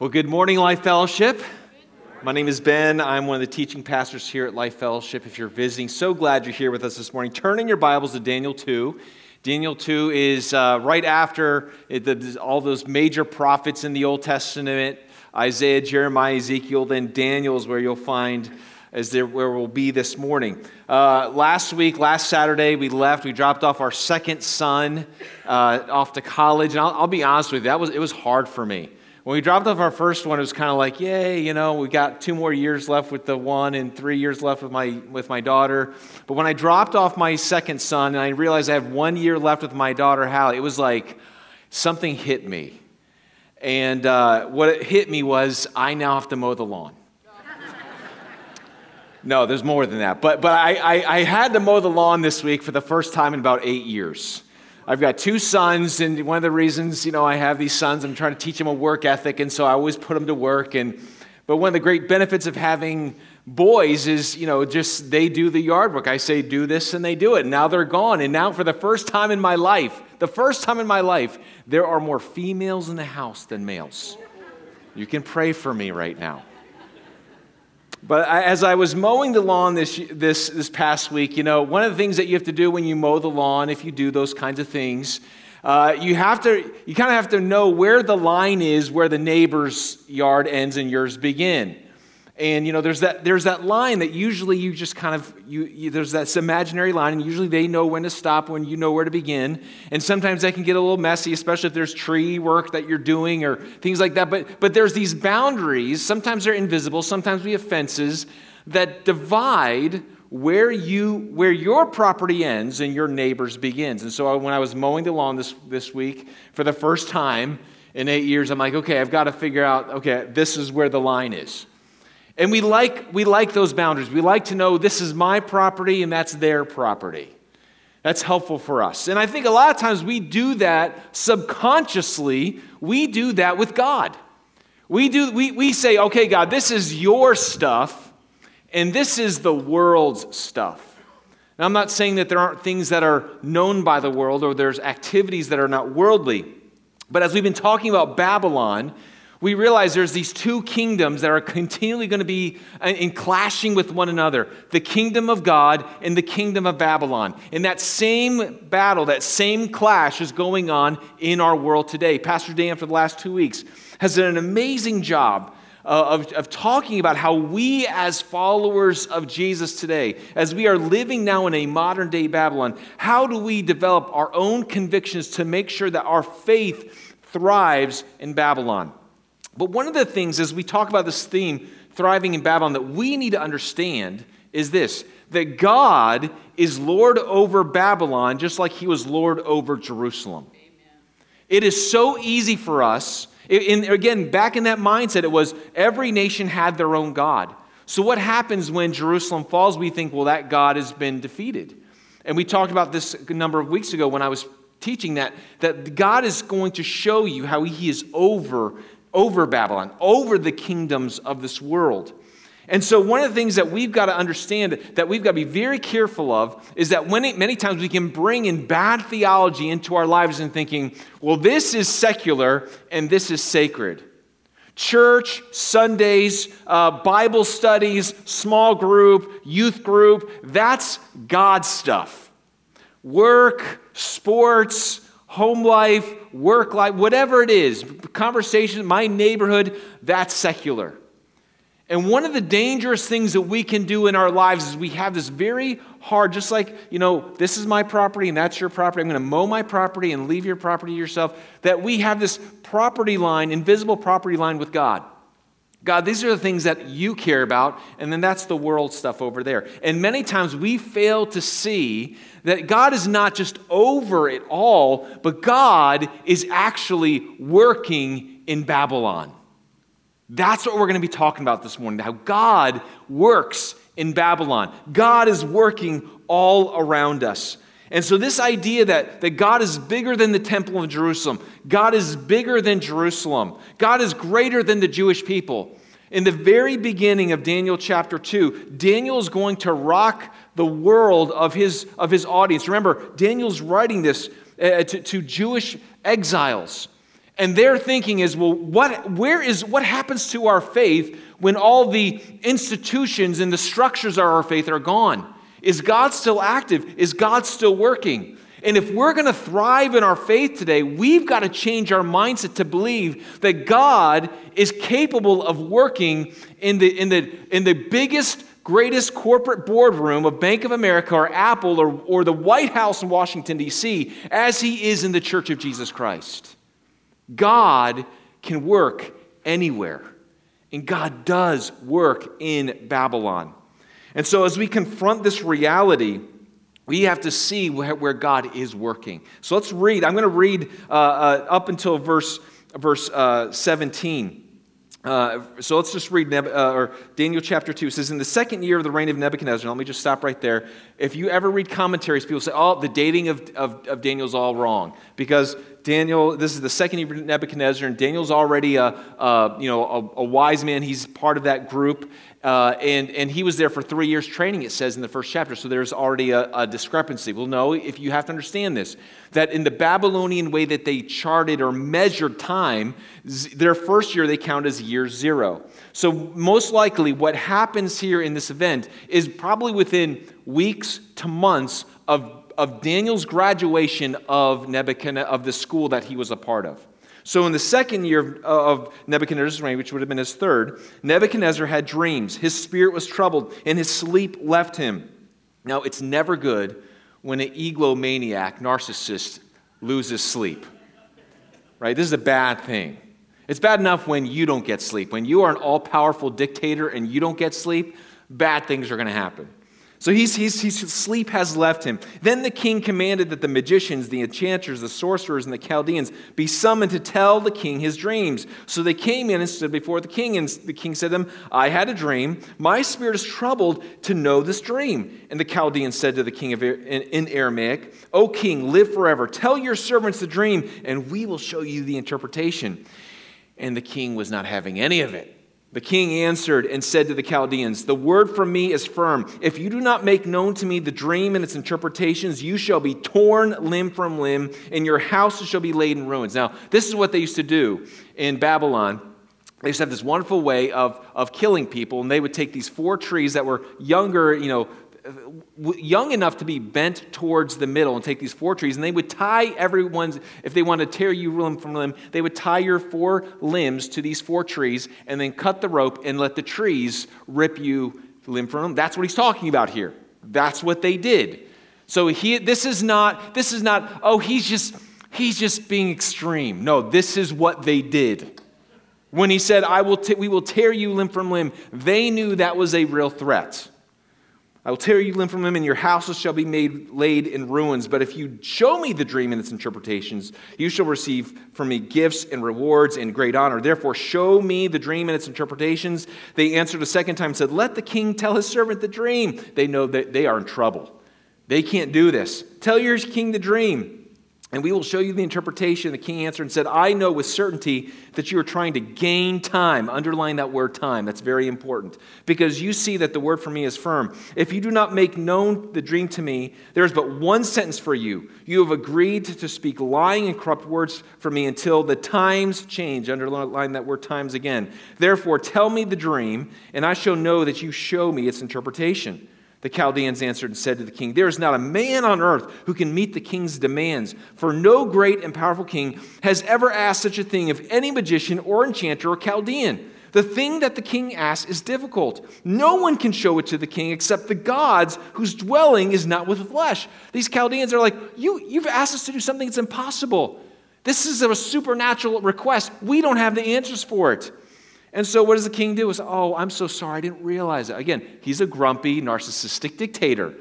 Well, good morning, Life Fellowship. My name is Ben. I'm one of the teaching pastors here at Life Fellowship. If you're visiting, so glad you're here with us this morning. Turn in your Bibles to Daniel 2. Daniel 2 is uh, right after the, all those major prophets in the Old Testament Isaiah, Jeremiah, Ezekiel, then Daniel is where you'll find as there where we'll be this morning. Uh, last week, last Saturday, we left. We dropped off our second son uh, off to college, and I'll, I'll, be honest with you, that was it was hard for me. When we dropped off our first one, it was kind of like, yay, you know, we got two more years left with the one and three years left with my, with my daughter. But when I dropped off my second son and I realized I have one year left with my daughter, Hallie, it was like something hit me. And uh, what it hit me was I now have to mow the lawn. no, there's more than that. But, but I, I, I had to mow the lawn this week for the first time in about eight years. I've got two sons, and one of the reasons, you know, I have these sons, I'm trying to teach them a work ethic, and so I always put them to work. And but one of the great benefits of having boys is, you know, just they do the yard work. I say do this, and they do it. Now they're gone, and now for the first time in my life, the first time in my life, there are more females in the house than males. You can pray for me right now. But as I was mowing the lawn this, this, this past week, you know, one of the things that you have to do when you mow the lawn, if you do those kinds of things, uh, you have to, you kind of have to know where the line is where the neighbor's yard ends and yours begin. And you know, there's that there's that line that usually you just kind of you, you, there's that imaginary line, and usually they know when to stop when you know where to begin. And sometimes that can get a little messy, especially if there's tree work that you're doing or things like that. But but there's these boundaries. Sometimes they're invisible. Sometimes we have fences that divide where you where your property ends and your neighbor's begins. And so when I was mowing the lawn this this week for the first time in eight years, I'm like, okay, I've got to figure out. Okay, this is where the line is. And we like, we like those boundaries. We like to know this is my property and that's their property. That's helpful for us. And I think a lot of times we do that subconsciously. We do that with God. We, do, we, we say, okay, God, this is your stuff, and this is the world's stuff. Now, I'm not saying that there aren't things that are known by the world or there's activities that are not worldly. But as we've been talking about Babylon, we realize there's these two kingdoms that are continually going to be uh, in clashing with one another the kingdom of God and the kingdom of Babylon. And that same battle, that same clash is going on in our world today. Pastor Dan, for the last two weeks, has done an amazing job uh, of, of talking about how we, as followers of Jesus today, as we are living now in a modern day Babylon, how do we develop our own convictions to make sure that our faith thrives in Babylon? But one of the things as we talk about this theme, thriving in Babylon, that we need to understand is this that God is Lord over Babylon just like he was Lord over Jerusalem. Amen. It is so easy for us. And again, back in that mindset, it was every nation had their own God. So, what happens when Jerusalem falls? We think, well, that God has been defeated. And we talked about this a number of weeks ago when I was teaching that, that God is going to show you how He is over over Babylon, over the kingdoms of this world. And so, one of the things that we've got to understand, that we've got to be very careful of, is that when it, many times we can bring in bad theology into our lives and thinking, well, this is secular and this is sacred. Church, Sundays, uh, Bible studies, small group, youth group, that's God stuff. Work, sports, home life, work life, whatever it is, conversation, my neighborhood, that's secular. And one of the dangerous things that we can do in our lives is we have this very hard, just like, you know, this is my property and that's your property. I'm going to mow my property and leave your property to yourself. That we have this property line, invisible property line with God. God, these are the things that you care about, and then that's the world stuff over there. And many times we fail to see that God is not just over it all, but God is actually working in Babylon. That's what we're going to be talking about this morning how God works in Babylon. God is working all around us. And so, this idea that, that God is bigger than the temple of Jerusalem, God is bigger than Jerusalem, God is greater than the Jewish people. In the very beginning of Daniel chapter 2, Daniel is going to rock the world of his, of his audience. Remember, Daniel's writing this uh, to, to Jewish exiles. And their thinking is, well, what, where is, what happens to our faith when all the institutions and the structures of our faith are gone? Is God still active? Is God still working? And if we're going to thrive in our faith today, we've got to change our mindset to believe that God is capable of working in the, in the, in the biggest, greatest corporate boardroom of Bank of America or Apple or, or the White House in Washington, D.C., as He is in the Church of Jesus Christ. God can work anywhere, and God does work in Babylon. And so, as we confront this reality, we have to see where, God is working. So let's read. I'm going to read uh, uh, up until verse, verse uh, 17. Uh, so let's just read Neb- uh, or Daniel chapter 2. It says, In the second year of the reign of Nebuchadnezzar, let me just stop right there. If you ever read commentaries, people say, oh, the dating of, of, of Daniel's all wrong. Because Daniel, this is the second year of Nebuchadnezzar, and Daniel's already a, a you know, a, a, wise man. He's part of that group. Uh, and, and he was there for three years training, it says in the first chapter. So there's already a, a, discrepancy. Well, no, if you have to understand this, that in the Babylonian way that they charted or measured time, their first year they count as year zero. So most likely what happens here in this event is probably within weeks to months of, of Daniel's graduation of Nebuchadnezzar, of the school that he was a part of. So, in the second year of Nebuchadnezzar's reign, which would have been his third, Nebuchadnezzar had dreams. His spirit was troubled, and his sleep left him. Now, it's never good when an egomaniac, narcissist, loses sleep. Right? This is a bad thing. It's bad enough when you don't get sleep. When you are an all powerful dictator and you don't get sleep, bad things are going to happen. So he's, he's, he's, sleep has left him. Then the king commanded that the magicians, the enchanters, the sorcerers, and the Chaldeans be summoned to tell the king his dreams. So they came in and stood before the king, and the king said to them, I had a dream. My spirit is troubled to know this dream. And the Chaldeans said to the king of, in, in Aramaic, O king, live forever. Tell your servants the dream, and we will show you the interpretation. And the king was not having any of it. The king answered and said to the Chaldeans, The word from me is firm. If you do not make known to me the dream and its interpretations, you shall be torn limb from limb, and your houses shall be laid in ruins. Now, this is what they used to do in Babylon. They used to have this wonderful way of, of killing people, and they would take these four trees that were younger, you know, young enough to be bent towards the middle and take these four trees, and they would tie everyone's, if they want to tear you limb from limb, they would tie your four limbs to these four trees and then cut the rope and let the trees rip you limb from limb. That's what he's talking about here. That's what they did. So he, this is not, this is not, oh, he's just, he's just being extreme. No, this is what they did. When he said, I will t- we will tear you limb from limb, they knew that was a real threat. I will tear you limb from limb, and your houses shall be made laid in ruins. But if you show me the dream and its interpretations, you shall receive from me gifts and rewards and great honor. Therefore, show me the dream and its interpretations. They answered a second time and said, Let the king tell his servant the dream. They know that they are in trouble. They can't do this. Tell your king the dream. And we will show you the interpretation. The king answered and said, I know with certainty that you are trying to gain time. Underline that word time. That's very important. Because you see that the word for me is firm. If you do not make known the dream to me, there is but one sentence for you. You have agreed to speak lying and corrupt words for me until the times change. Underline that word times again. Therefore, tell me the dream, and I shall know that you show me its interpretation. The Chaldeans answered and said to the king, There is not a man on earth who can meet the king's demands, for no great and powerful king has ever asked such a thing of any magician or enchanter or Chaldean. The thing that the king asks is difficult. No one can show it to the king except the gods whose dwelling is not with flesh. These Chaldeans are like, you, You've asked us to do something that's impossible. This is a supernatural request. We don't have the answers for it. And so, what does the king do? Is, oh, I'm so sorry, I didn't realize it. Again, he's a grumpy, narcissistic dictator.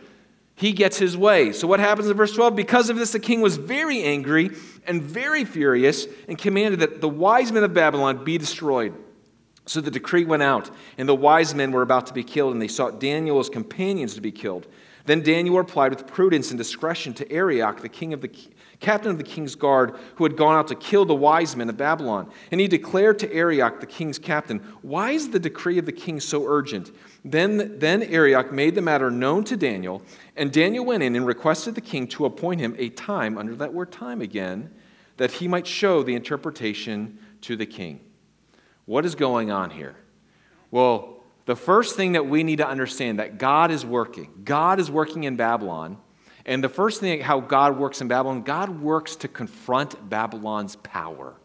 He gets his way. So, what happens in verse 12? Because of this, the king was very angry and very furious and commanded that the wise men of Babylon be destroyed. So the decree went out, and the wise men were about to be killed, and they sought Daniel's companions to be killed. Then Daniel replied with prudence and discretion to Arioch, the king of the captain of the king's guard, who had gone out to kill the wise men of Babylon. And he declared to Arioch, the king's captain, Why is the decree of the king so urgent? Then, then Arioch made the matter known to Daniel, and Daniel went in and requested the king to appoint him a time, under that word time again, that he might show the interpretation to the king. What is going on here? Well, the first thing that we need to understand that God is working. God is working in Babylon. And the first thing how God works in Babylon, God works to confront Babylon's power.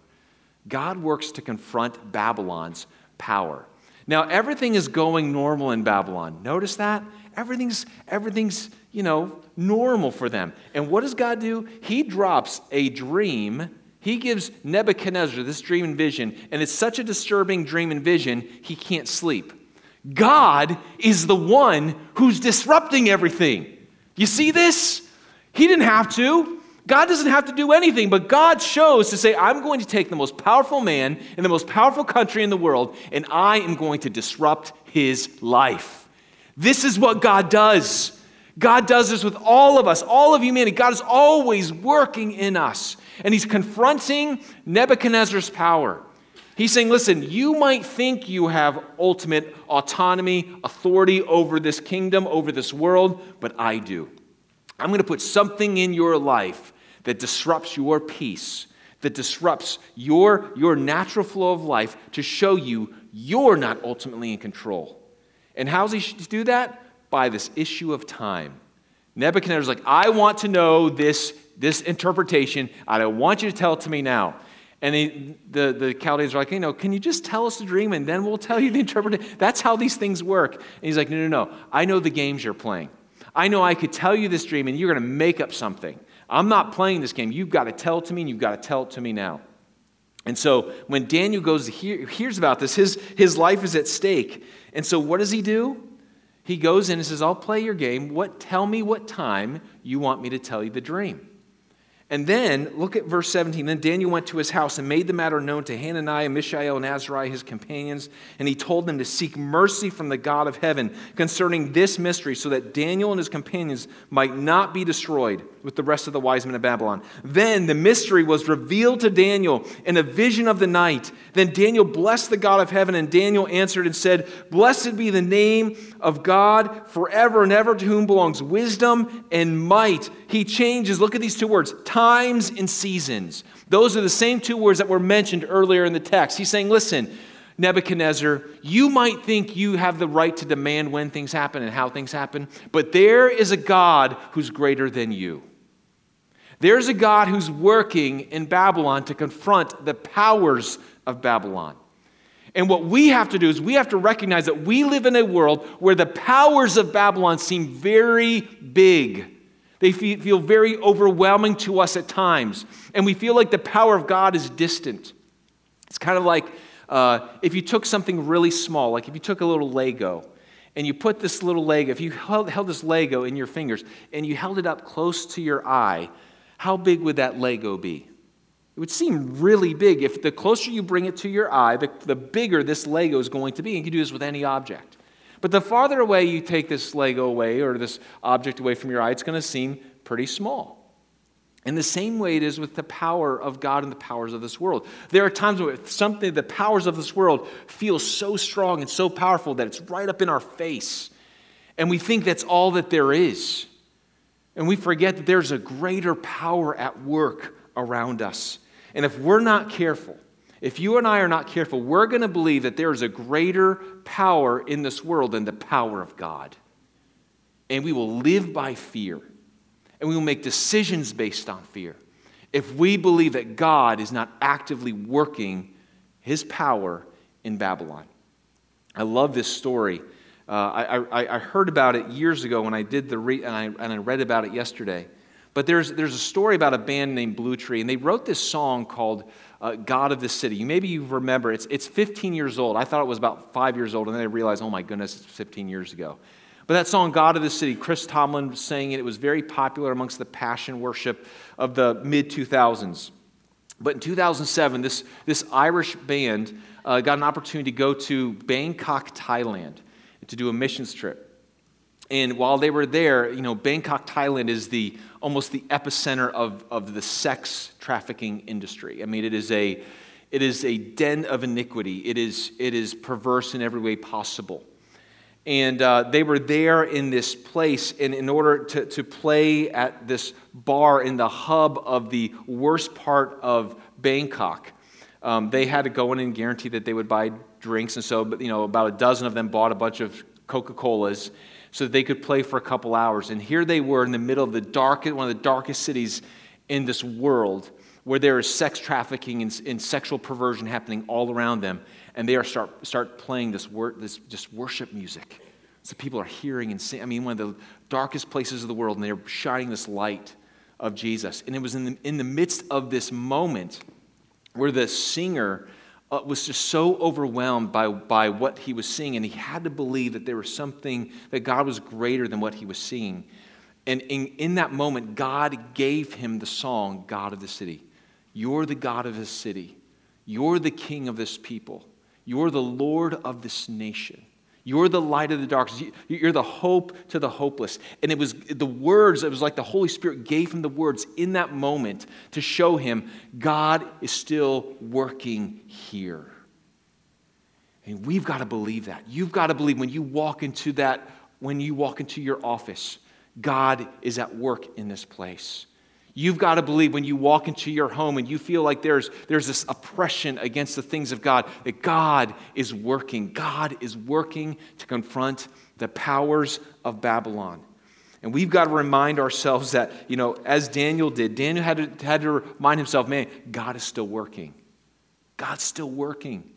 God works to confront Babylon's power. Now, everything is going normal in Babylon. Notice that? Everything's, everything's, you know, normal for them. And what does God do? He drops a dream. He gives Nebuchadnezzar this dream and vision, and it's such a disturbing dream and vision, he can't sleep. God is the one who's disrupting everything. You see this? He didn't have to. God doesn't have to do anything, but God chose to say, I'm going to take the most powerful man in the most powerful country in the world, and I am going to disrupt his life. This is what God does. God does this with all of us, all of humanity. God is always working in us, and He's confronting Nebuchadnezzar's power. He's saying, Listen, you might think you have ultimate autonomy, authority over this kingdom, over this world, but I do. I'm going to put something in your life that disrupts your peace, that disrupts your, your natural flow of life to show you you're not ultimately in control. And how's he do that? By this issue of time. Nebuchadnezzar's like, I want to know this, this interpretation. I don't want you to tell it to me now. And he, the, the Chaldeans are like, you know, can you just tell us the dream and then we'll tell you the interpretation? That's how these things work. And he's like, no, no, no. I know the games you're playing. I know I could tell you this dream and you're going to make up something. I'm not playing this game. You've got to tell it to me and you've got to tell it to me now. And so when Daniel goes to hear, hears about this, his, his life is at stake. And so what does he do? He goes in and says, I'll play your game. What, tell me what time you want me to tell you the dream. And then look at verse 17. Then Daniel went to his house and made the matter known to Hananiah, Mishael, and Azariah, his companions, and he told them to seek mercy from the God of heaven concerning this mystery, so that Daniel and his companions might not be destroyed with the rest of the wise men of Babylon. Then the mystery was revealed to Daniel in a vision of the night. Then Daniel blessed the God of heaven, and Daniel answered and said, Blessed be the name of God forever and ever, to whom belongs wisdom and might. He changes, look at these two words, times and seasons. Those are the same two words that were mentioned earlier in the text. He's saying, Listen, Nebuchadnezzar, you might think you have the right to demand when things happen and how things happen, but there is a God who's greater than you. There's a God who's working in Babylon to confront the powers of Babylon. And what we have to do is we have to recognize that we live in a world where the powers of Babylon seem very big. They feel very overwhelming to us at times. And we feel like the power of God is distant. It's kind of like uh, if you took something really small, like if you took a little Lego, and you put this little Lego, if you held, held this Lego in your fingers and you held it up close to your eye, how big would that Lego be? It would seem really big. If the closer you bring it to your eye, the, the bigger this Lego is going to be. And you can do this with any object. But the farther away you take this Lego away or this object away from your eye, it's going to seem pretty small. In the same way it is with the power of God and the powers of this world. There are times where something, the powers of this world feel so strong and so powerful that it's right up in our face. And we think that's all that there is. And we forget that there's a greater power at work around us. And if we're not careful, if you and I are not careful, we're going to believe that there is a greater power in this world than the power of God. And we will live by fear. And we will make decisions based on fear. If we believe that God is not actively working his power in Babylon. I love this story uh, I, I, heard about it years ago when I did the re- and, I, and I read about it yesterday. But there's, there's a story about a band named Bluetree, and they wrote this song called uh, God of the City. Maybe you remember, it's, it's 15 years old. I thought it was about five years old, and then I realized, oh my goodness, it's 15 years ago. But that song, God of the City, Chris Tomlin sang it. It was very popular amongst the passion worship of the mid 2000s. But in 2007, this, this Irish band uh, got an opportunity to go to Bangkok, Thailand to do a missions trip. And while they were there, you know, Bangkok, Thailand is the almost the epicenter of, of the sex trafficking industry. I mean, it is a it is a den of iniquity. It is, it is perverse in every way possible. And uh, they were there in this place, and in order to, to play at this bar in the hub of the worst part of Bangkok, um, they had to go in and guarantee that they would buy drinks. And so, you know, about a dozen of them bought a bunch of Coca Colas so that they could play for a couple hours. And here they were in the middle of the darkest, one of the darkest cities in this world where there is sex trafficking and, and sexual perversion happening all around them. And they are start, start playing this, wor- this just worship music. So people are hearing and seeing. I mean, one of the darkest places of the world, and they're shining this light of Jesus. And it was in the, in the midst of this moment where the singer uh, was just so overwhelmed by, by what he was seeing, and he had to believe that there was something, that God was greater than what he was seeing. And in, in that moment, God gave him the song, God of the City. You're the God of this city. You're the king of this people. You're the Lord of this nation. You're the light of the darkness. You're the hope to the hopeless. And it was the words, it was like the Holy Spirit gave him the words in that moment to show him God is still working here. And we've got to believe that. You've got to believe when you walk into that, when you walk into your office, God is at work in this place. You've got to believe when you walk into your home and you feel like there's, there's this oppression against the things of God, that God is working. God is working to confront the powers of Babylon. And we've got to remind ourselves that, you know, as Daniel did, Daniel had to, had to remind himself, man, God is still working. God's still working.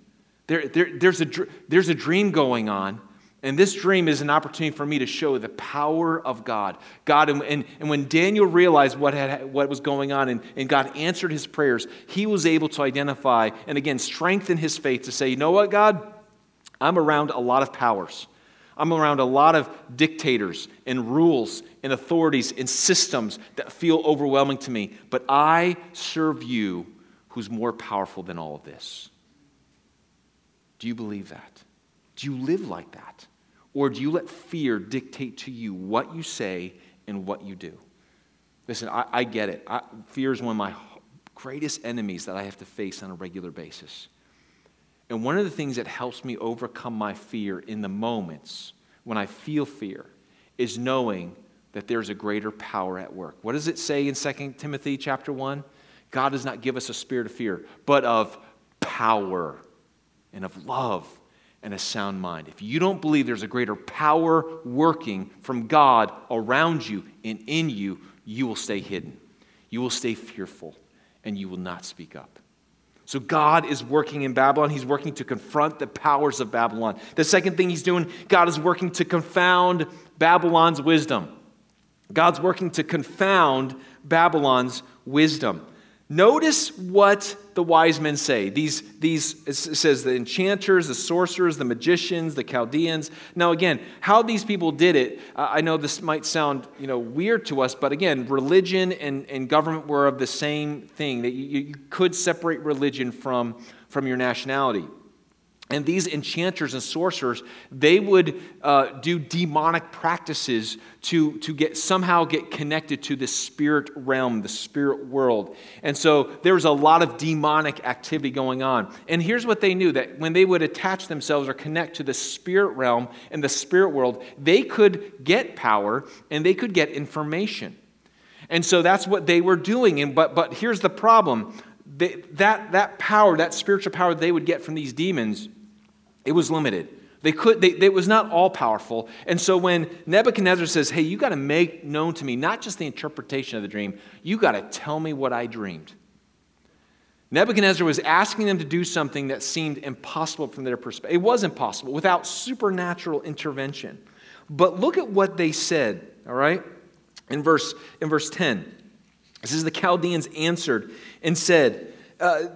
There, there, there's, a, there's a dream going on and this dream is an opportunity for me to show the power of God. God, and, and, and when Daniel realized what, had, what was going on and, and God answered his prayers, he was able to identify and again strengthen his faith to say, you know what, God? I'm around a lot of powers. I'm around a lot of dictators and rules and authorities and systems that feel overwhelming to me, but I serve you who's more powerful than all of this. Do you believe that? Do you live like that? Or do you let fear dictate to you what you say and what you do? Listen, I, I get it. I, fear is one of my greatest enemies that I have to face on a regular basis. And one of the things that helps me overcome my fear in the moments when I feel fear is knowing that there's a greater power at work. What does it say in 2 Timothy chapter 1? God does not give us a spirit of fear, but of power and of love and a sound mind. If you don't believe there's a greater power working from God around you and in you, you will stay hidden. You will stay fearful and you will not speak up. So God is working in Babylon. He's working to confront the powers of Babylon. The second thing he's doing, God is working to confound Babylon's wisdom. God's working to confound Babylon's wisdom. Notice what the wise men say. These, these it says the enchanters, the sorcerers, the magicians, the Chaldeans. Now, again, how these people did it, I know this might sound you know, weird to us, but again, religion and, and government were of the same thing, that you, you could separate religion from, from your nationality. And these enchanters and sorcerers, they would uh, do demonic practices to, to get somehow get connected to the spirit realm, the spirit world. And so there was a lot of demonic activity going on. And here's what they knew that when they would attach themselves or connect to the spirit realm and the spirit world, they could get power and they could get information. And so that's what they were doing. And, but, but here's the problem they, that, that power, that spiritual power they would get from these demons, it was limited. They could, they, it was not all powerful. And so when Nebuchadnezzar says, Hey, you got to make known to me not just the interpretation of the dream, you got to tell me what I dreamed. Nebuchadnezzar was asking them to do something that seemed impossible from their perspective. It was impossible without supernatural intervention. But look at what they said, all right? In verse, in verse 10, this is The Chaldeans answered and said, uh,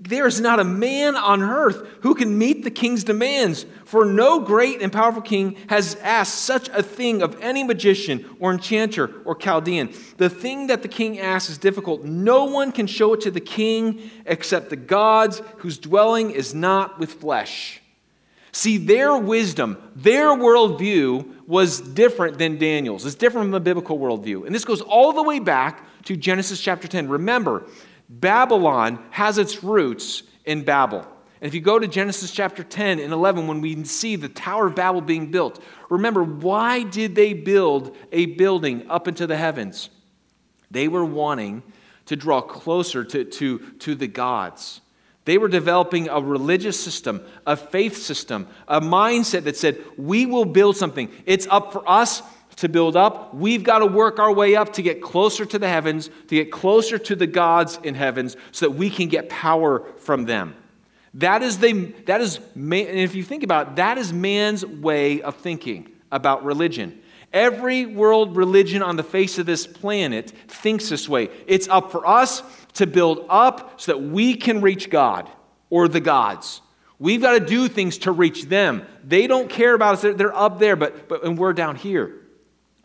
there is not a man on earth who can meet the king's demands, for no great and powerful king has asked such a thing of any magician or enchanter or Chaldean. The thing that the king asks is difficult. No one can show it to the king except the gods whose dwelling is not with flesh. See, their wisdom, their worldview was different than Daniel's. It's different from the biblical worldview. And this goes all the way back to Genesis chapter 10. Remember, Babylon has its roots in Babel. And if you go to Genesis chapter 10 and 11, when we see the Tower of Babel being built, remember, why did they build a building up into the heavens? They were wanting to draw closer to, to, to the gods. They were developing a religious system, a faith system, a mindset that said, we will build something. It's up for us to build up. We've got to work our way up to get closer to the heavens, to get closer to the gods in heavens, so that we can get power from them. That is, the, that is and if you think about it, that is man's way of thinking about religion. Every world religion on the face of this planet thinks this way. It's up for us to build up so that we can reach God or the gods. We've got to do things to reach them. They don't care about us. They're, they're up there, but, but and we're down here.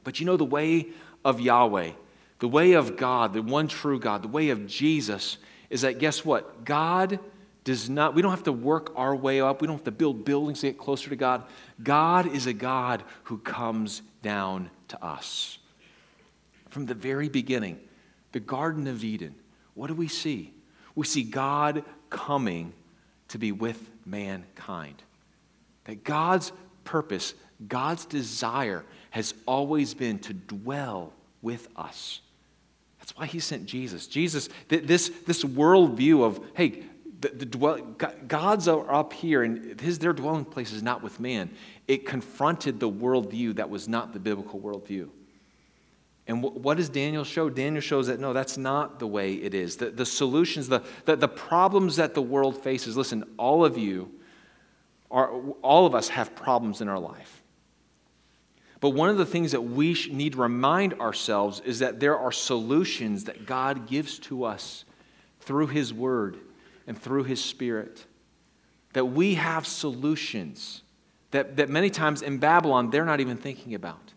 But you know the way of Yahweh, the way of God, the one true God, the way of Jesus is that guess what? God does not, we don't have to work our way up. We don't have to build buildings to get closer to God. God is a God who comes down to us. From the very beginning, the Garden of Eden, what do we see? We see God coming to be with mankind. That God's purpose, God's desire has always been to dwell with us. That's why he sent Jesus. Jesus, this, this worldview of, hey, the, the dwell, gods are up here, and his, their dwelling place is not with man. It confronted the worldview that was not the biblical worldview. And what does Daniel show? Daniel shows that no, that's not the way it is. The, the solutions, the, the, the problems that the world faces, listen, all of you, are, all of us have problems in our life. But one of the things that we need to remind ourselves is that there are solutions that God gives to us through His Word and through His Spirit. That we have solutions that, that many times in Babylon they're not even thinking about.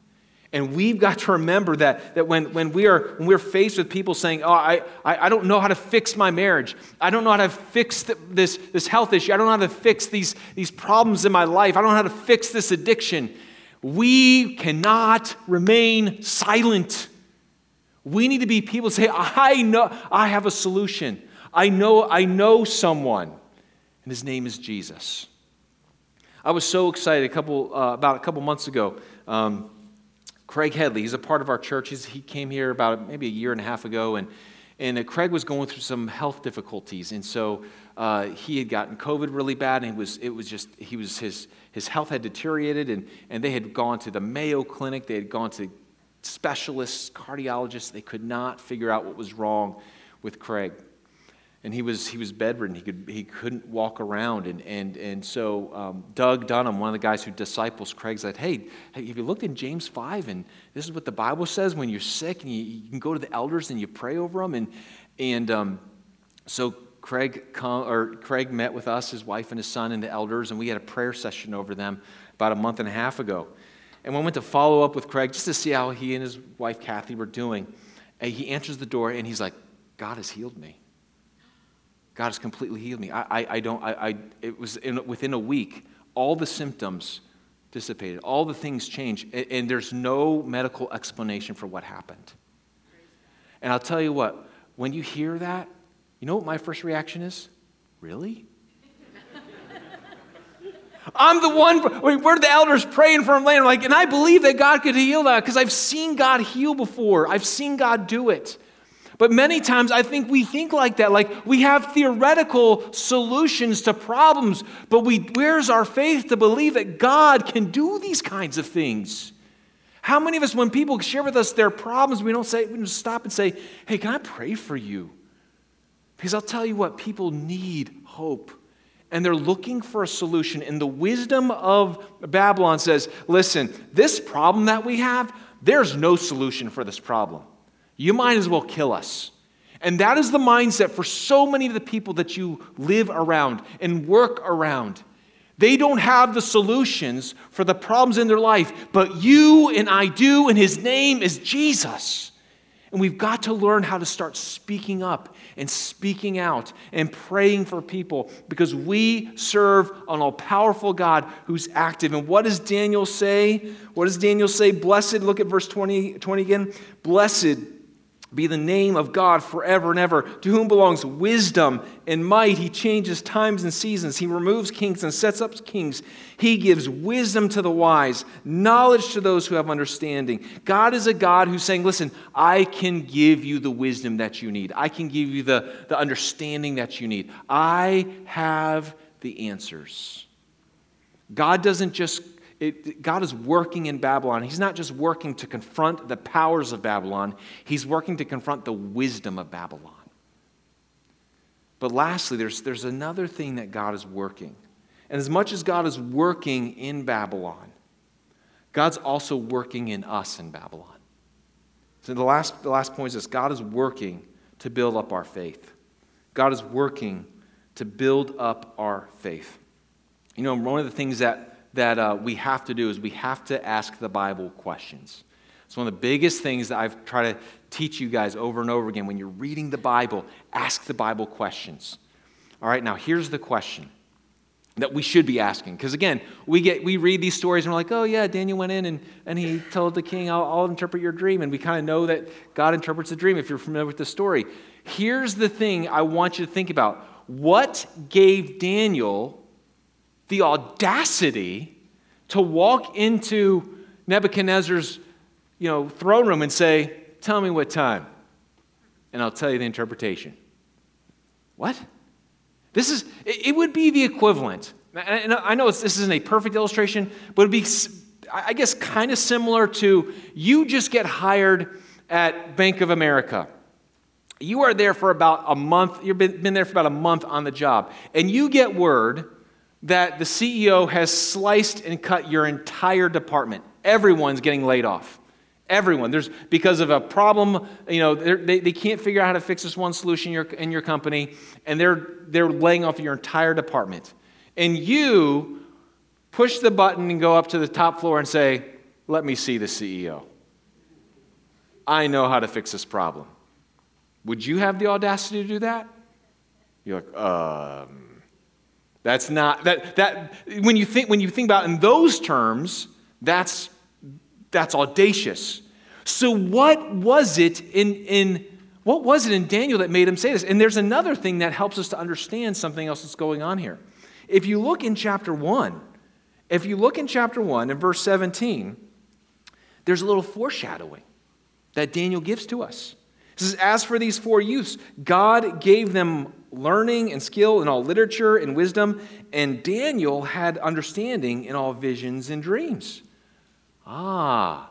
And we've got to remember that, that when, when, we are, when we're faced with people saying, Oh, I, I, I don't know how to fix my marriage. I don't know how to fix this, this health issue. I don't know how to fix these, these problems in my life. I don't know how to fix this addiction. We cannot remain silent. We need to be people say, I know I have a solution. I know, I know someone, and his name is Jesus. I was so excited a couple, uh, about a couple months ago. Um, Craig Headley, he's a part of our church. He's, he came here about maybe a year and a half ago, and, and uh, Craig was going through some health difficulties. And so uh, he had gotten COVID really bad, and it was, it was just, he was, his, his health had deteriorated, and, and they had gone to the Mayo Clinic, they had gone to specialists, cardiologists. They could not figure out what was wrong with Craig and he was he was bedridden. He could he couldn't walk around, and and and so um, Doug Dunham, one of the guys who disciples Craig, said, "Hey, have you looked in James five? And this is what the Bible says when you're sick, and you, you can go to the elders and you pray over them." And and um, so Craig come, or Craig met with us, his wife and his son, and the elders, and we had a prayer session over them about a month and a half ago. And we went to follow up with Craig just to see how he and his wife Kathy were doing. And he answers the door, and he's like, "God has healed me." God has completely healed me. I, I, I don't, I, I, it was in, within a week, all the symptoms dissipated, all the things changed, and, and there's no medical explanation for what happened. And I'll tell you what, when you hear that, you know what my first reaction is? Really? I'm the one, we're the elders praying for him laying. Like, and I believe that God could heal that because I've seen God heal before. I've seen God do it. But many times I think we think like that, like we have theoretical solutions to problems, but we, where's our faith to believe that God can do these kinds of things? How many of us, when people share with us their problems, we don't say, we don't stop and say, hey, can I pray for you? Because I'll tell you what, people need hope. And they're looking for a solution. And the wisdom of Babylon says, listen, this problem that we have, there's no solution for this problem. You might as well kill us. And that is the mindset for so many of the people that you live around and work around. They don't have the solutions for the problems in their life, but you and I do, and his name is Jesus. And we've got to learn how to start speaking up and speaking out and praying for people because we serve an all powerful God who's active. And what does Daniel say? What does Daniel say? Blessed, look at verse 20, 20 again. Blessed be the name of God forever and ever, to whom belongs wisdom and might. He changes times and seasons. He removes kings and sets up kings. He gives wisdom to the wise, knowledge to those who have understanding. God is a God who's saying, Listen, I can give you the wisdom that you need, I can give you the, the understanding that you need. I have the answers. God doesn't just it, God is working in Babylon. He's not just working to confront the powers of Babylon, He's working to confront the wisdom of Babylon. But lastly, there's, there's another thing that God is working. And as much as God is working in Babylon, God's also working in us in Babylon. So the last, the last point is this God is working to build up our faith. God is working to build up our faith. You know, one of the things that that uh, we have to do is we have to ask the Bible questions. It's one of the biggest things that I've tried to teach you guys over and over again. When you're reading the Bible, ask the Bible questions. All right, now here's the question that we should be asking. Because again, we, get, we read these stories and we're like, oh, yeah, Daniel went in and, and he told the king, I'll, I'll interpret your dream. And we kind of know that God interprets the dream if you're familiar with the story. Here's the thing I want you to think about what gave Daniel the audacity to walk into Nebuchadnezzar's you know, throne room and say, Tell me what time, and I'll tell you the interpretation. What? This is, it would be the equivalent. And I know this isn't a perfect illustration, but it'd be, I guess, kind of similar to you just get hired at Bank of America. You are there for about a month, you've been, been there for about a month on the job, and you get word that the CEO has sliced and cut your entire department. Everyone's getting laid off. Everyone. There's because of a problem, you know, they, they can't figure out how to fix this one solution in your, in your company, and they're, they're laying off your entire department. And you push the button and go up to the top floor and say, Let me see the CEO. I know how to fix this problem. Would you have the audacity to do that? You're like, um, that's not that that when you think when you think about in those terms, that's that's audacious. So what was it in in what was it in Daniel that made him say this? And there's another thing that helps us to understand something else that's going on here. If you look in chapter 1, if you look in chapter 1 in verse 17, there's a little foreshadowing that Daniel gives to us. He says, As for these four youths, God gave them learning and skill in all literature and wisdom, and Daniel had understanding in all visions and dreams. Ah.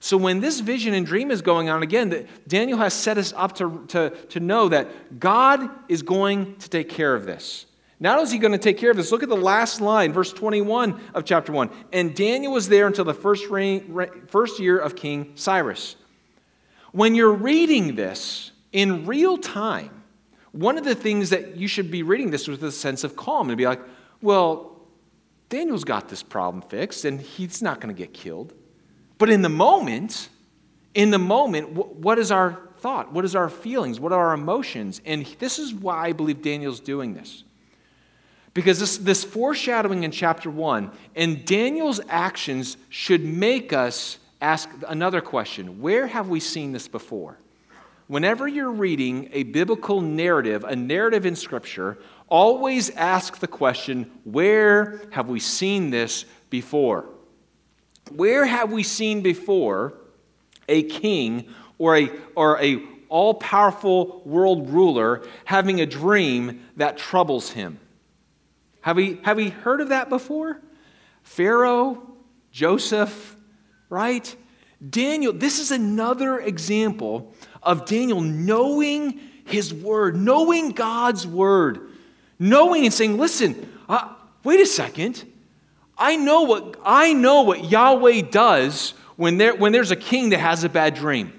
So when this vision and dream is going on again, Daniel has set us up to, to, to know that God is going to take care of this. Only is he going to take care of this, look at the last line, verse 21 of chapter 1. And Daniel was there until the first, reign, first year of King Cyrus. When you're reading this in real time, one of the things that you should be reading this with a sense of calm and be like, well, Daniel's got this problem fixed and he's not going to get killed. But in the moment, in the moment, what is our thought? What is our feelings? What are our emotions? And this is why I believe Daniel's doing this. Because this, this foreshadowing in chapter 1 and Daniel's actions should make us ask another question Where have we seen this before? Whenever you're reading a biblical narrative, a narrative in Scripture, always ask the question where have we seen this before? Where have we seen before a king or a, or a all powerful world ruler having a dream that troubles him? Have we, have we heard of that before? Pharaoh, Joseph, right? Daniel, this is another example of Daniel knowing his word, knowing God's word, knowing and saying, listen, uh, wait a second. I know what I know what Yahweh does when, there, when there's a king that has a bad dream.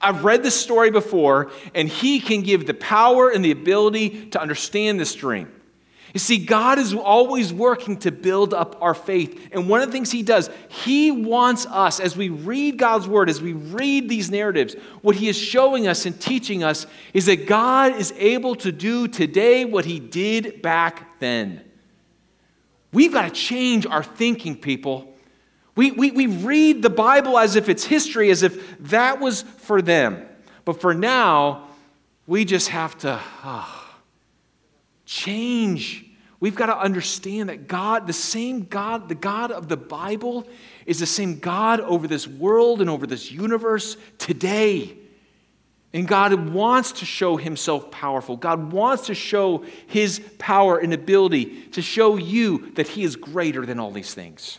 I've read this story before, and he can give the power and the ability to understand this dream. You see, God is always working to build up our faith. And one of the things He does, He wants us, as we read God's Word, as we read these narratives, what He is showing us and teaching us is that God is able to do today what He did back then. We've got to change our thinking, people. We, we, we read the Bible as if it's history, as if that was for them. But for now, we just have to oh, change. We've got to understand that God, the same God, the God of the Bible, is the same God over this world and over this universe today. And God wants to show himself powerful. God wants to show his power and ability to show you that he is greater than all these things.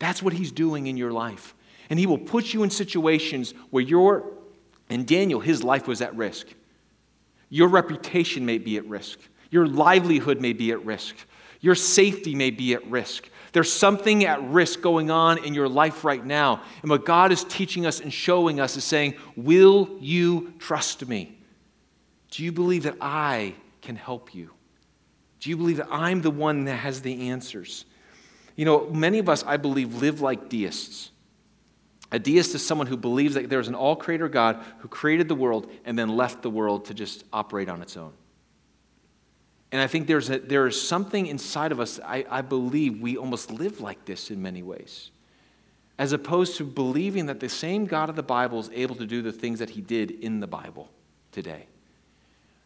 That's what he's doing in your life. And he will put you in situations where you're, and Daniel, his life was at risk. Your reputation may be at risk. Your livelihood may be at risk. Your safety may be at risk. There's something at risk going on in your life right now. And what God is teaching us and showing us is saying, Will you trust me? Do you believe that I can help you? Do you believe that I'm the one that has the answers? You know, many of us, I believe, live like deists. A deist is someone who believes that there's an all creator God who created the world and then left the world to just operate on its own. And I think there's a, there is something inside of us, I, I believe we almost live like this in many ways. As opposed to believing that the same God of the Bible is able to do the things that he did in the Bible today.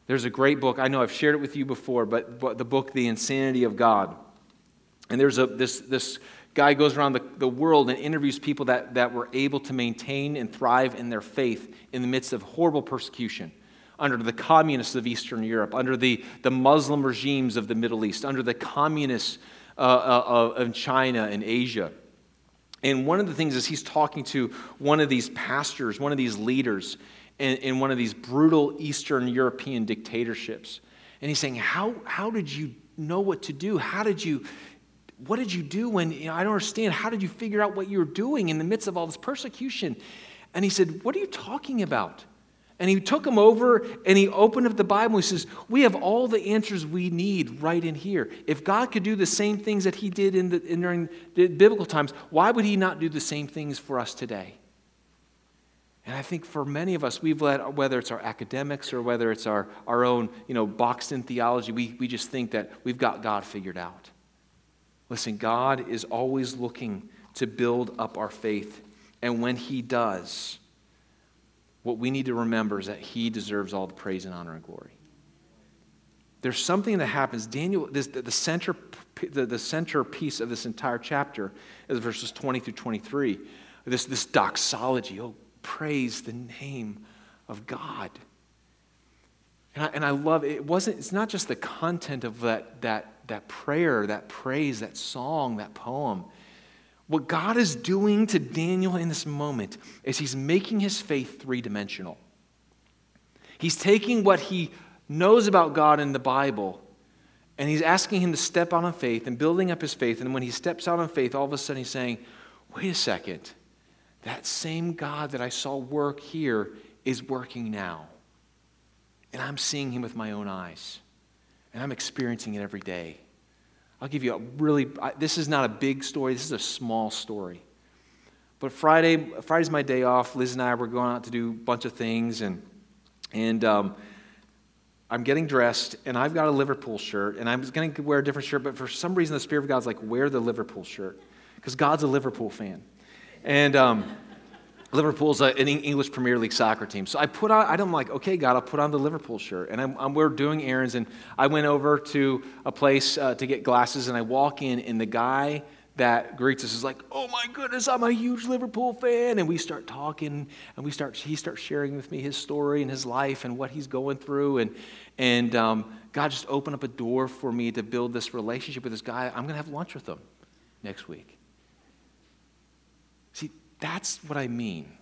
There's a great book, I know I've shared it with you before, but, but the book, The Insanity of God. And there's a, this, this guy goes around the, the world and interviews people that, that were able to maintain and thrive in their faith in the midst of horrible persecution under the communists of Eastern Europe, under the, the Muslim regimes of the Middle East, under the communists uh, uh, of China and Asia. And one of the things is he's talking to one of these pastors, one of these leaders in, in one of these brutal Eastern European dictatorships. And he's saying, How, how did you know what to do? How did you, what did you do when, you know, I don't understand. How did you figure out what you were doing in the midst of all this persecution? And he said, What are you talking about? And he took him over and he opened up the Bible. He says, We have all the answers we need right in here. If God could do the same things that he did in the, in, during the biblical times, why would he not do the same things for us today? And I think for many of us, we've let, whether it's our academics or whether it's our, our own, you know, boxed in theology, we, we just think that we've got God figured out. Listen, God is always looking to build up our faith. And when he does, what we need to remember is that he deserves all the praise and honor and glory. There's something that happens. Daniel, this, the, the, center, the, the centerpiece of this entire chapter is verses 20 through 23. This, this doxology. Oh, praise the name of God. And I, and I love it. it wasn't, it's not just the content of that, that, that prayer, that praise, that song, that poem. What God is doing to Daniel in this moment is he's making his faith three dimensional. He's taking what he knows about God in the Bible and he's asking him to step out on faith and building up his faith. And when he steps out on faith, all of a sudden he's saying, wait a second, that same God that I saw work here is working now. And I'm seeing him with my own eyes. And I'm experiencing it every day. I'll give you a really, this is not a big story, this is a small story. But Friday, Friday's my day off. Liz and I were going out to do a bunch of things, and, and um, I'm getting dressed, and I've got a Liverpool shirt, and I was going to wear a different shirt, but for some reason the Spirit of God's like, wear the Liverpool shirt, because God's a Liverpool fan. And um, Liverpool's an English Premier League soccer team. So I put on, I'm like, okay, God, I'll put on the Liverpool shirt. And I'm, I'm we're doing errands, and I went over to a place uh, to get glasses, and I walk in, and the guy that greets us is like, oh my goodness, I'm a huge Liverpool fan. And we start talking, and we start, he starts sharing with me his story and his life and what he's going through. And, and um, God just opened up a door for me to build this relationship with this guy. I'm going to have lunch with him next week. That's what I mean.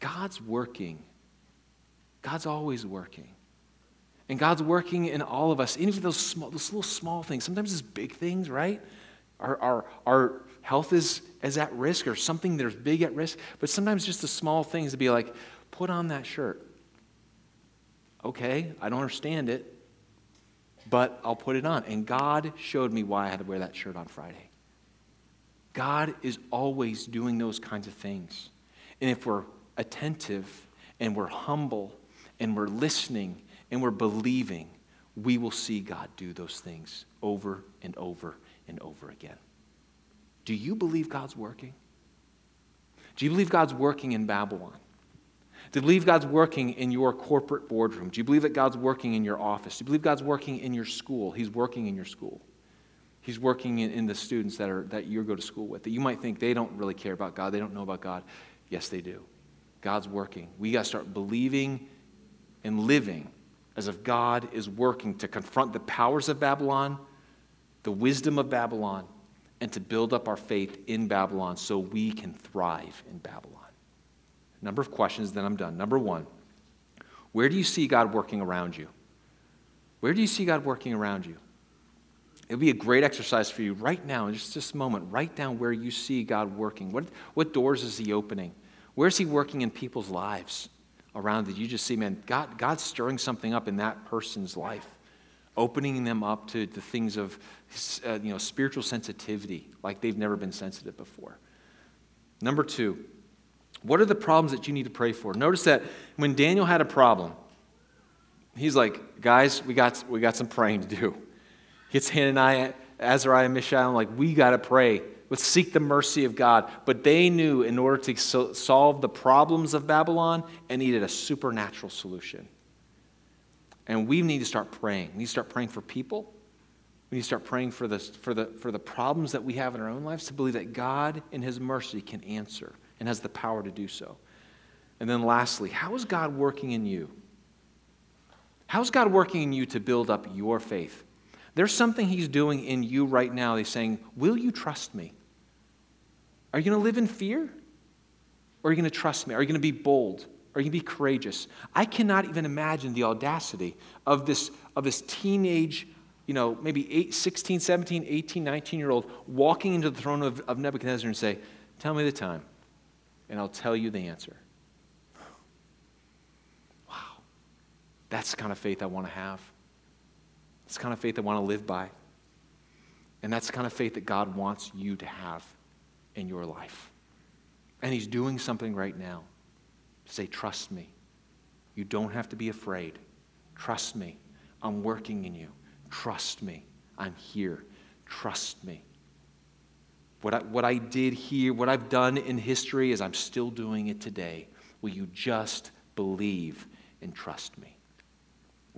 God's working. God's always working. And God's working in all of us, even those, small, those little small things. Sometimes it's big things, right? Our, our, our health is, is at risk or something that's big at risk. But sometimes just the small things to be like, put on that shirt. Okay, I don't understand it, but I'll put it on. And God showed me why I had to wear that shirt on Friday. God is always doing those kinds of things. And if we're attentive and we're humble and we're listening and we're believing, we will see God do those things over and over and over again. Do you believe God's working? Do you believe God's working in Babylon? Do you believe God's working in your corporate boardroom? Do you believe that God's working in your office? Do you believe God's working in your school? He's working in your school. He's working in, in the students that, are, that you go to school with, that you might think they don't really care about God, they don't know about God. Yes, they do. God's working. We got to start believing and living as if God is working to confront the powers of Babylon, the wisdom of Babylon, and to build up our faith in Babylon so we can thrive in Babylon. Number of questions, then I'm done. Number one, where do you see God working around you? Where do you see God working around you? It would be a great exercise for you right now, in just this moment. Write down where you see God working. What, what doors is He opening? Where's He working in people's lives around that you just see, man, God, God's stirring something up in that person's life, opening them up to the things of uh, you know, spiritual sensitivity like they've never been sensitive before. Number two, what are the problems that you need to pray for? Notice that when Daniel had a problem, he's like, guys, we got, we got some praying to do. Gets Hananiah, Azariah, Mishael, like, we got to pray. Let's seek the mercy of God. But they knew in order to so- solve the problems of Babylon, it needed a supernatural solution. And we need to start praying. We need to start praying for people. We need to start praying for the, for, the, for the problems that we have in our own lives to believe that God, in His mercy, can answer and has the power to do so. And then lastly, how is God working in you? How is God working in you to build up your faith? There's something He's doing in you right now. He's saying, Will you trust me? Are you going to live in fear? Or are you going to trust me? Are you going to be bold? Are you going to be courageous? I cannot even imagine the audacity of this, of this teenage, you know, maybe eight, 16, 17, 18, 19 year old walking into the throne of, of Nebuchadnezzar and say, Tell me the time and I'll tell you the answer. Wow. That's the kind of faith I want to have. It's the kind of faith I want to live by. And that's the kind of faith that God wants you to have in your life. And He's doing something right now. Say, trust me. You don't have to be afraid. Trust me. I'm working in you. Trust me. I'm here. Trust me. What I, what I did here, what I've done in history, is I'm still doing it today. Will you just believe and trust me?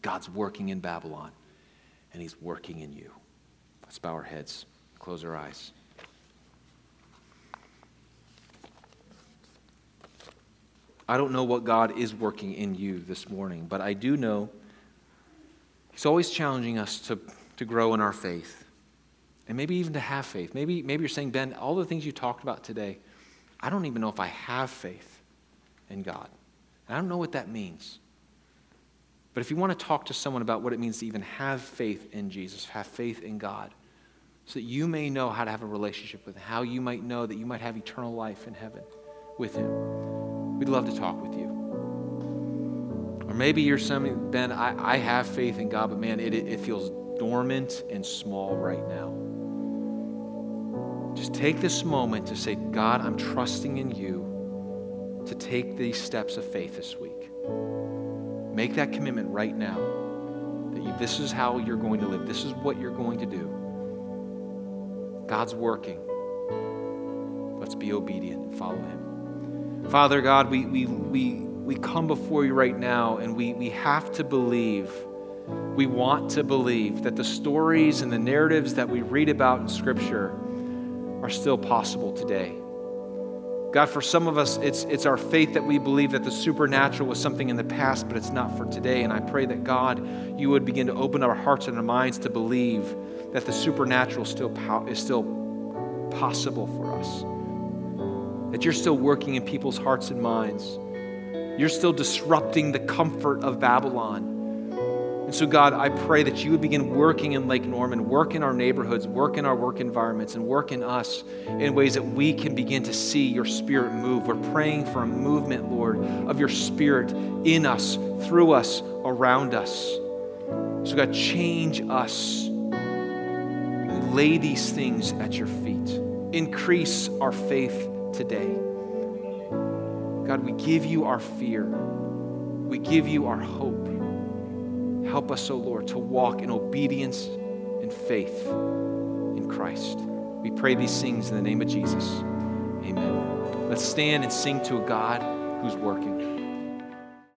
God's working in Babylon, and He's working in you. Let's bow our heads, close our eyes. I don't know what God is working in you this morning, but I do know He's always challenging us to, to grow in our faith and maybe even to have faith. Maybe, maybe you're saying, Ben, all the things you talked about today, I don't even know if I have faith in God. And I don't know what that means. But if you want to talk to someone about what it means to even have faith in Jesus, have faith in God, so that you may know how to have a relationship with Him, how you might know that you might have eternal life in heaven with Him, we'd love to talk with you. Or maybe you're somebody, Ben, I, I have faith in God, but man, it, it feels dormant and small right now. Just take this moment to say, God, I'm trusting in you to take these steps of faith this week. Make that commitment right now that you, this is how you're going to live, this is what you're going to do. God's working. Let's be obedient and follow Him. Father God, we, we, we, we come before you right now and we, we have to believe. We want to believe that the stories and the narratives that we read about in Scripture are still possible today. God, for some of us, it's, it's our faith that we believe that the supernatural was something in the past, but it's not for today. And I pray that God, you would begin to open our hearts and our minds to believe that the supernatural still is still possible for us. That you're still working in people's hearts and minds. You're still disrupting the comfort of Babylon. And so, God, I pray that you would begin working in Lake Norman, work in our neighborhoods, work in our work environments, and work in us in ways that we can begin to see your spirit move. We're praying for a movement, Lord, of your spirit in us, through us, around us. So, God, change us. Lay these things at your feet. Increase our faith today. God, we give you our fear. We give you our hope. Help us, O oh Lord, to walk in obedience and faith in Christ. We pray these things in the name of Jesus. Amen. Let's stand and sing to a God who's working.